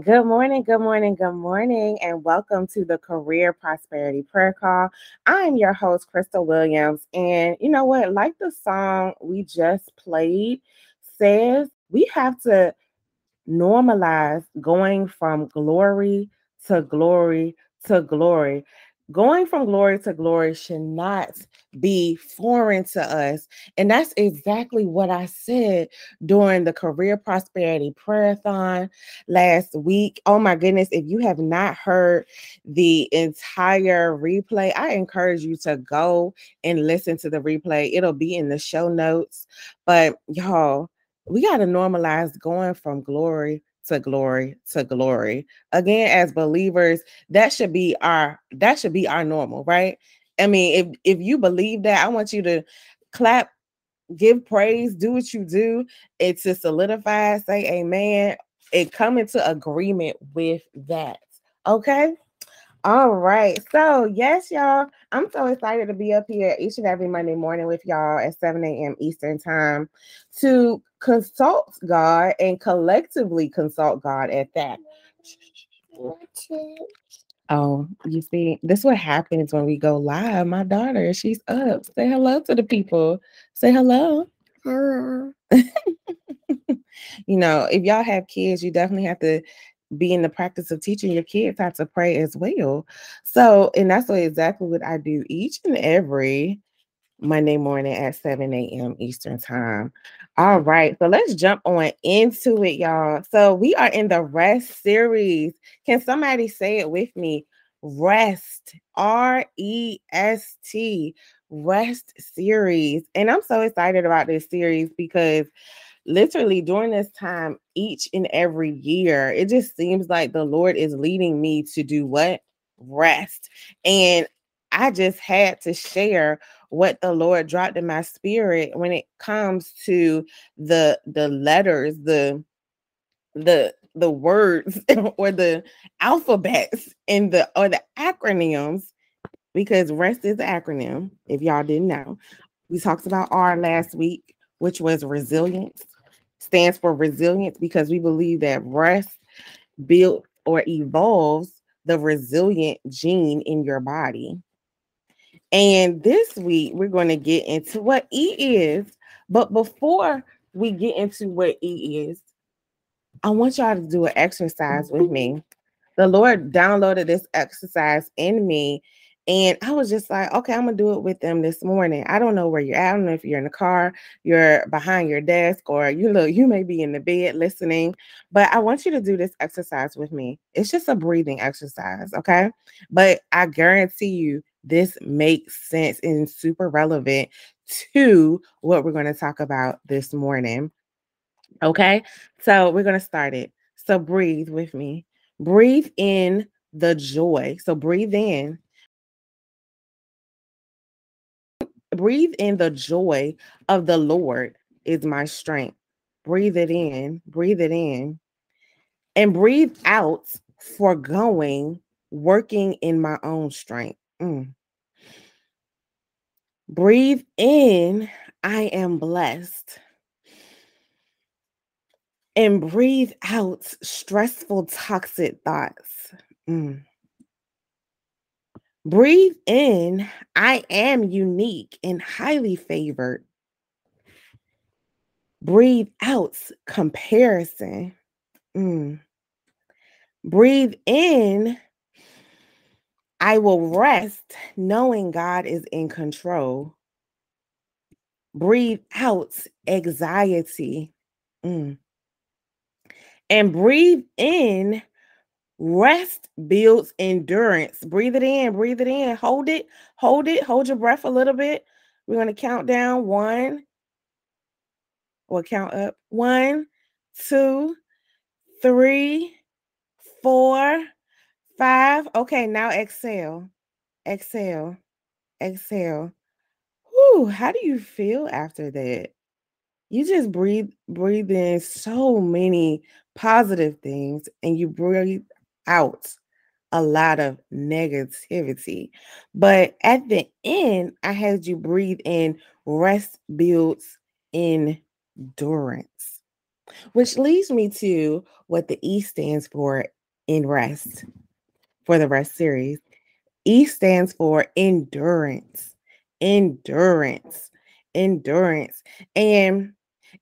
Good morning, good morning, good morning, and welcome to the Career Prosperity Prayer Call. I'm your host, Crystal Williams. And you know what? Like the song we just played says, we have to normalize going from glory to glory to glory. Going from glory to glory should not be foreign to us. And that's exactly what I said during the Career Prosperity Prayer-a-thon last week. Oh my goodness, if you have not heard the entire replay, I encourage you to go and listen to the replay. It'll be in the show notes. But y'all, we got to normalize going from glory to glory to glory. Again, as believers, that should be our that should be our normal, right? I mean, if if you believe that, I want you to clap, give praise, do what you do. It's to solidify, say amen, and come into agreement with that. Okay. All right. So, yes, y'all, I'm so excited to be up here each and every Monday morning with y'all at 7 a.m. Eastern Time to consult God and collectively consult God at that. Oh, you see, this is what happens when we go live. My daughter, she's up. Say hello to the people. Say hello. Hello. you know, if y'all have kids, you definitely have to be in the practice of teaching your kids how to pray as well. So, and that's what exactly what I do each and every Monday morning at 7 a.m. Eastern Time. All right, so let's jump on into it, y'all. So, we are in the rest series. Can somebody say it with me? Rest, R E S T, rest series. And I'm so excited about this series because literally during this time each and every year it just seems like the lord is leading me to do what? Rest. And i just had to share what the lord dropped in my spirit when it comes to the the letters the the the words or the alphabets in the or the acronyms because rest is an acronym if y'all didn't know. We talked about r last week which was resilience stands for resilience because we believe that rest builds or evolves the resilient gene in your body. And this week, we're going to get into what E is. But before we get into what E is, I want y'all to do an exercise with mm-hmm. me. The Lord downloaded this exercise in me and I was just like, okay, I'm gonna do it with them this morning. I don't know where you're at. I don't know if you're in the car, you're behind your desk, or you look, you may be in the bed listening, but I want you to do this exercise with me. It's just a breathing exercise, okay? But I guarantee you this makes sense and super relevant to what we're to talk about this morning. Okay, so we're to start it. So breathe with me. Breathe in the joy. So breathe in breathe in the joy of the Lord is my strength. Breathe it in, breathe it in, and breathe out for going, working in my own strength. Mm. Breathe in, I am blessed. And breathe out stressful, toxic thoughts. Mm. Breathe in, I am unique and highly favored. Breathe out, comparison. Mm. Breathe in, I will rest knowing God is in control. Breathe out, anxiety. Mm. And breathe in, Rest builds endurance. Breathe it in, breathe it in. Hold it, hold it, hold your breath a little bit. We're going to count down one. We'll count up one, two, three, four, five. Okay, now exhale, exhale, exhale. Whew, how do you feel after that? You just breathe, breathe in so many positive things, and you breathe out a lot of negativity. But at the end, I had you breathe in rest builds endurance, which leads me to what the E stands for in rest for the rest series. E stands for endurance, endurance, endurance. And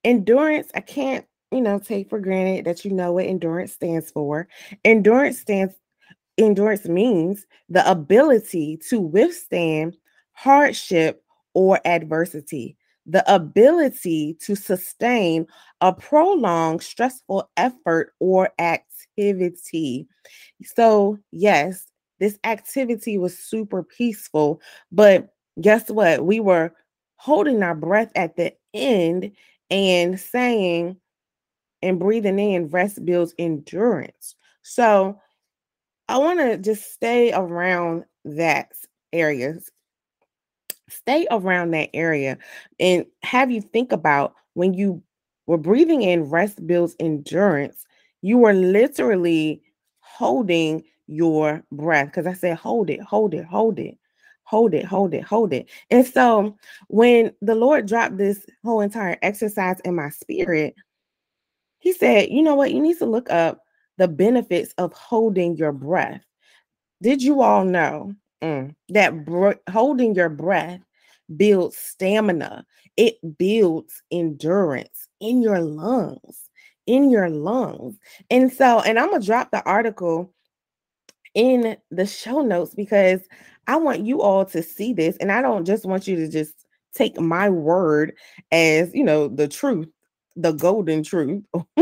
endurance, I can't, you know, take for granted that you know what endurance stands for. Endurance stands endurance means the ability to withstand hardship or adversity, the ability to sustain a prolonged stressful effort or activity. So, yes, this activity was super peaceful, but guess what? We were holding our breath at the end and saying and breathing in rest builds endurance. So, I want to just stay around that area. Stay around that area and have you think about when you were breathing in rest builds endurance, you were literally holding your breath because I said, hold it, hold it, hold it, hold it, hold it, hold it. And so when the Lord dropped this whole entire exercise in my spirit, He said, you know what, you need to look up the benefits of holding your breath. Did you all know mm, that br- holding your breath builds stamina? It builds endurance in your lungs, in your lungs. And so, and I'm going to drop the article in the show notes because I want you all to see this. And I don't just want you to just take my word as, you know, the truth the golden truth.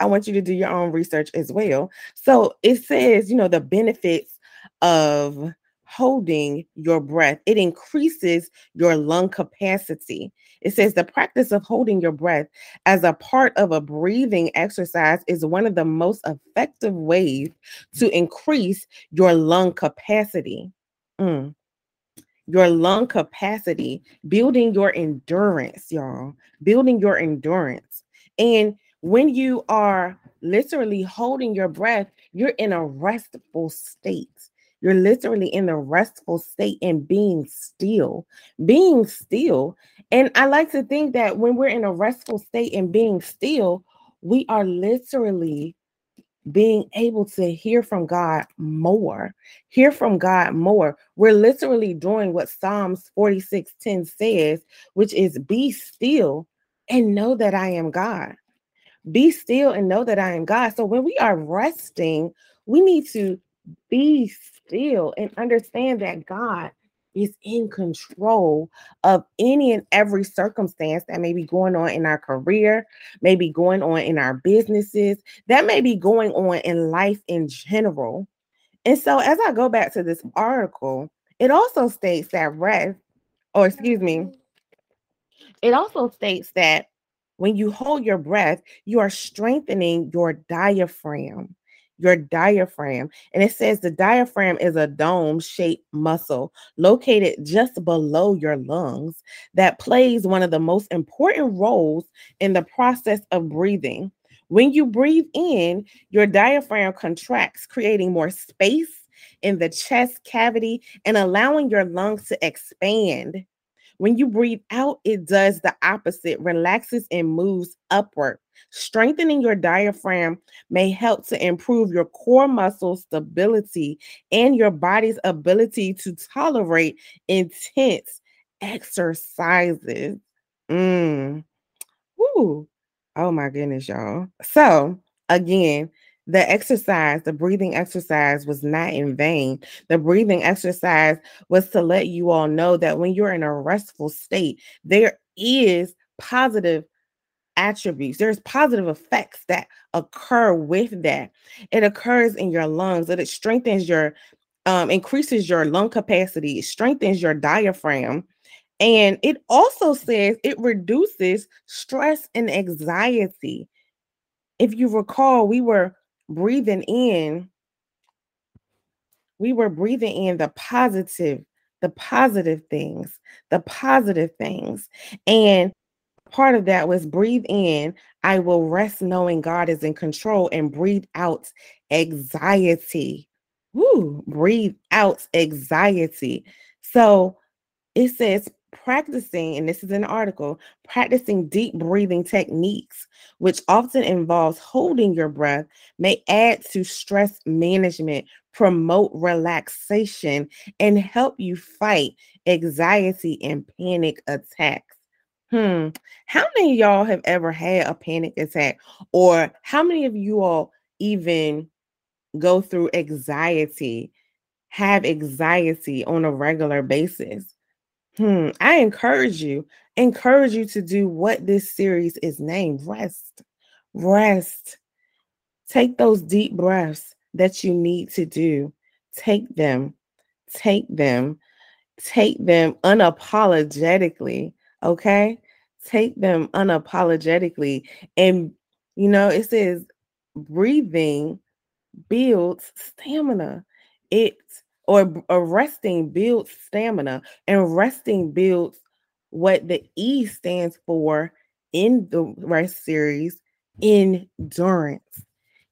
I want you to do your own research as well. So it says, you know, the benefits of holding your breath, it increases your lung capacity. It says the practice of holding your breath as a part of a breathing exercise is one of the most effective ways to increase your lung capacity. Mm your lung capacity, building your endurance, y'all, building your endurance. And when you are literally holding your breath, you're in a restful state. You're literally in the restful state and being still, being still. And I like to think that when we're in a restful state and being still, we are literally being able to hear from God more, hear from God more. We're literally doing what Psalms 46 10 says, which is be still and know that I am God. Be still and know that I am God. So when we are resting, we need to be still and understand that God is in control of any and every circumstance that may be going on in our career, maybe going on in our businesses, that may be going on in life in general. And so, as I go back to this article, it also states that rest, or excuse me, mm-hmm. it also states that when you hold your breath, you are strengthening your diaphragm your diaphragm. And it says the diaphragm is a dome shaped muscle located just below your lungs that plays one of the most important roles in the process of breathing. When you breathe in, your diaphragm contracts, creating more space in the chest cavity and allowing your lungs to expand. When you breathe out, it does the opposite, relaxes and moves upward. Strengthening your diaphragm may help to improve your core muscle stability and your body's ability to tolerate intense exercises. Mm. Oh my goodness, y'all. So, again, the exercise, the breathing exercise was not in vain. The breathing exercise was to let you all know that when you're in a restful state, there is positive attributes, there's positive effects that occur with that. It occurs in your lungs, that it strengthens your um, increases your lung capacity, it strengthens your diaphragm. And it also says it reduces stress and anxiety. If you recall, we were breathing in we were breathing in the positive, the positive things, the positive things. And part of that was breathe in, I will rest knowing God is in control, and breathe out anxiety. Woo, breathe out anxiety. So it says practicing, and this is an article, practicing deep breathing techniques, which often involves holding your breath, may add to stress management, promote relaxation, and help you fight anxiety and panic attacks. Hmm. How many y'all have ever had a panic attack? Or how many of you all even go through anxiety, have anxiety on a regular basis? Hmm. I encourage you, encourage you to do what this series is named rest. Rest. Take those deep breaths that you need to do. Take them. Take them. Take them unapologetically. Okay. Take them unapologetically. And, you know, it says breathing builds stamina. It or, or resting builds stamina, and resting builds what the E stands for in the rest series endurance.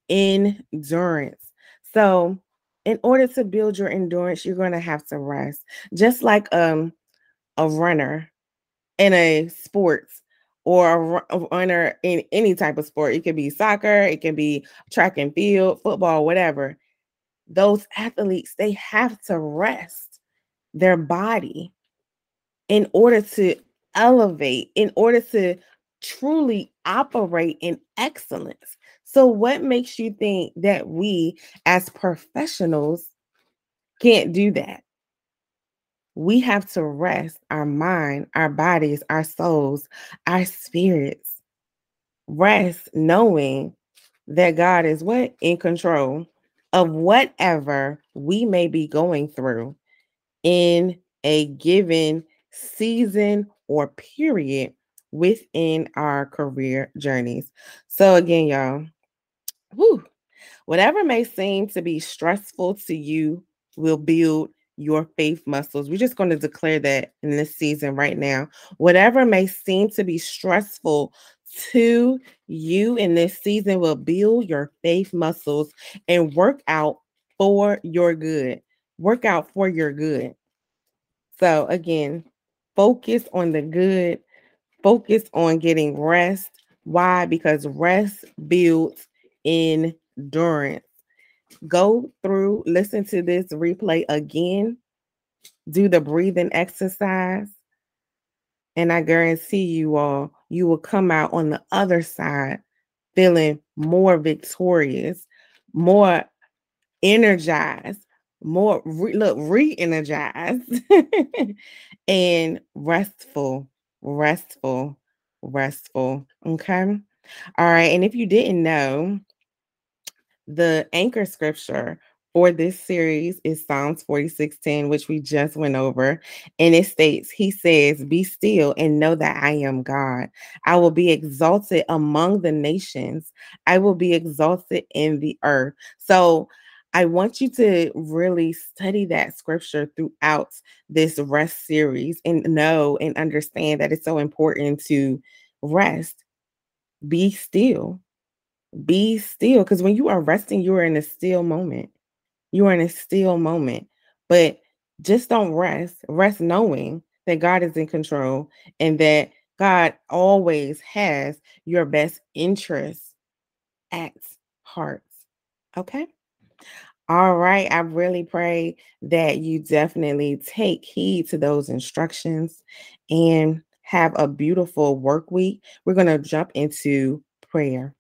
Endurance. So, in order to build your endurance, you're going to have to rest. Just like um a runner in a sports or a runner in any type of sport. It could be soccer, it can be track and field, football, whatever those athletes they have to rest their body in order to elevate in order to truly operate in excellence. So what makes you think that we as professionals can't do that? We have to rest our mind our bodies our souls our spirits. Rest knowing that god is what? In control of whatever we may be going through in a given season or period within our career journeys. So, again, y'all, whew, whatever may seem to be stressful to you will build your faith muscles. We're just going to declare that in this season right now. Whatever may seem to be stressful to you in this season will build your faith muscles and work out for your good. Work out for your good. So, again, focus on the good, focus on getting rest. Why? Because rest builds endurance. Go through, listen to this replay again, do the breathing exercise, and I guarantee you all you will come out on the other side feeling more victorious, more energized, more re- look re-energized and restful, restful, restful. Okay. All right. And if you didn't know, the anchor scripture for this series is Psalms 46:10, which we just went over. And it states, He says, Be still and know that I am God. I will be exalted among the nations, I will be exalted in the earth. So I want you to really study that scripture throughout this rest series and know and understand that it's so important to rest. Be still. Be still. Because when you are resting, you are in a still moment you are in a still moment. But just don't rest. Rest knowing that God is in control and that God always has your best interests at heart. Okay. All right. I really pray that you definitely take heed to those instructions and have a beautiful work week. We're going to jump into prayer.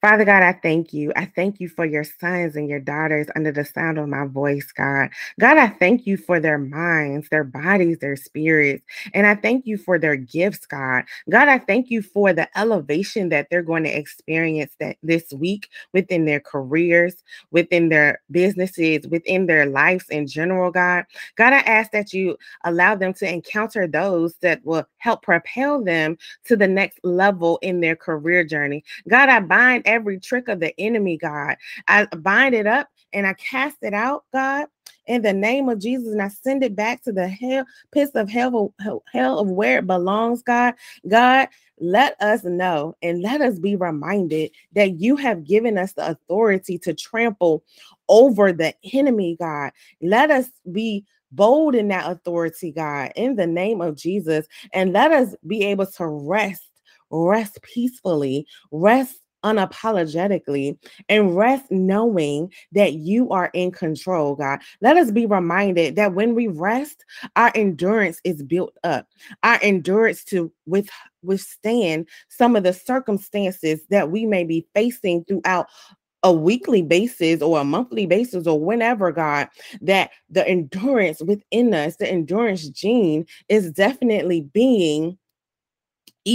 Father God, I thank you. I thank you for your sons and your daughters under the sound of my voice, God. God, I thank you for their minds, their bodies, their spirits. And I thank you for their gifts, God. God, I thank you for the elevation that they're going to experience that this week within their careers, within their businesses, within their lives in general, God. God, I ask that you allow them to encounter those that will help propel them to the next level in their career journey. God, I bind every trick of the enemy, God. I bind it up and I cast it out, God in the name of Jesus, and I send it back to the hell pits of hell, hell of where it belongs, God. God, let us know and let us be reminded that you have given us the authority to trample over the enemy, God. Let us be bold in that authority, God, in the name of Jesus, and let us be able to rest rest peacefully, rest unapologetically and rest knowing that you are in control, God. Let us be reminded that when we rest, our endurance is built up, our endurance to with, withstand some of the circumstances that we may be facing throughout a weekly basis or a monthly basis or whenever, God, that the endurance within us, the endurance gene is definitely being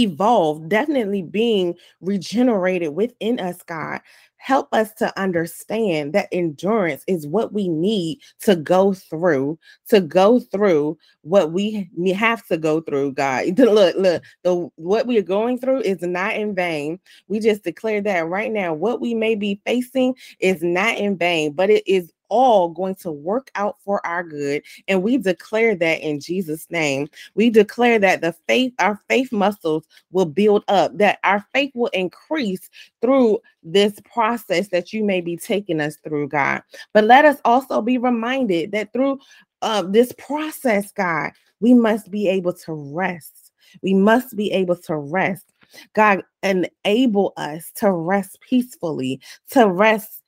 evolved, definitely being regenerated within us, God. Help us to understand that endurance is what we need to go through, to go through what we have to go through, God. Look, look, the what we are going through is not in vain. We just declare that right now. What we may be facing is not in vain, but it is all going to work out for our good. And we declare that in Jesus' name. We declare that the faith, our faith muscles will build up, that our faith will increase through this process that you may be taking us through, God. But let us also be reminded that through uh, this process, God, we must be able to rest. We must be able to rest. God, enable us to rest peacefully, to rest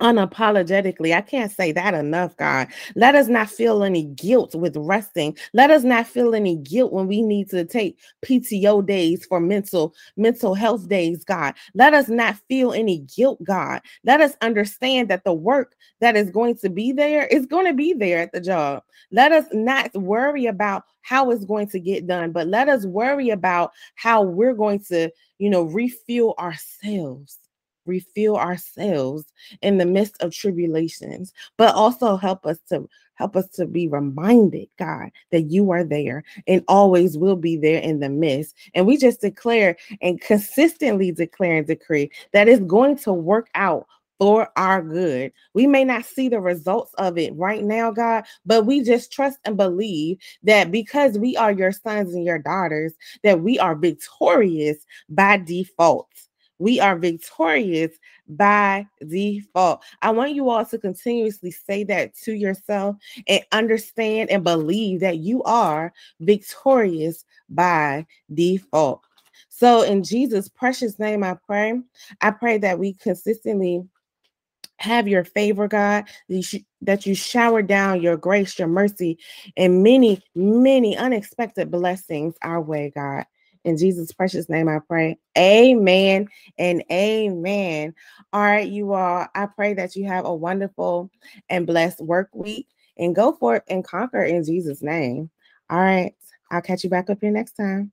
unapologetically. I can't say that enough, God. Let us not feel any guilt with resting. Let us not feel any guilt when we need to take PTO days for mental mental health days, God. Let us not feel any guilt, God. Let us understand that the work that is going to be there is going to be there at the job. Let us not worry about how it's going to get done, but let us worry about how we're going to, you know, refuel ourselves refuel ourselves in the midst of tribulations, but also help us to help us to be reminded, God, that you are there and always will be there in the midst. And we just declare and consistently declare and decree that it's going to work out for our good. We may not see the results of it right now, God, but we just trust and believe that because we are your sons and your daughters, that we are victorious by default. We are victorious by default. I want you all to continuously say that to yourself and understand and believe that you are victorious by default. So, in Jesus' precious name, I pray. I pray that we consistently have your favor, God, that you shower down your grace, your mercy, and many, many unexpected blessings our way, God. In Jesus' precious name, I pray. Amen and amen. All right, you all. I pray that you have a wonderful and blessed work week and go forth and conquer in Jesus' name. All right. I'll catch you back up here next time.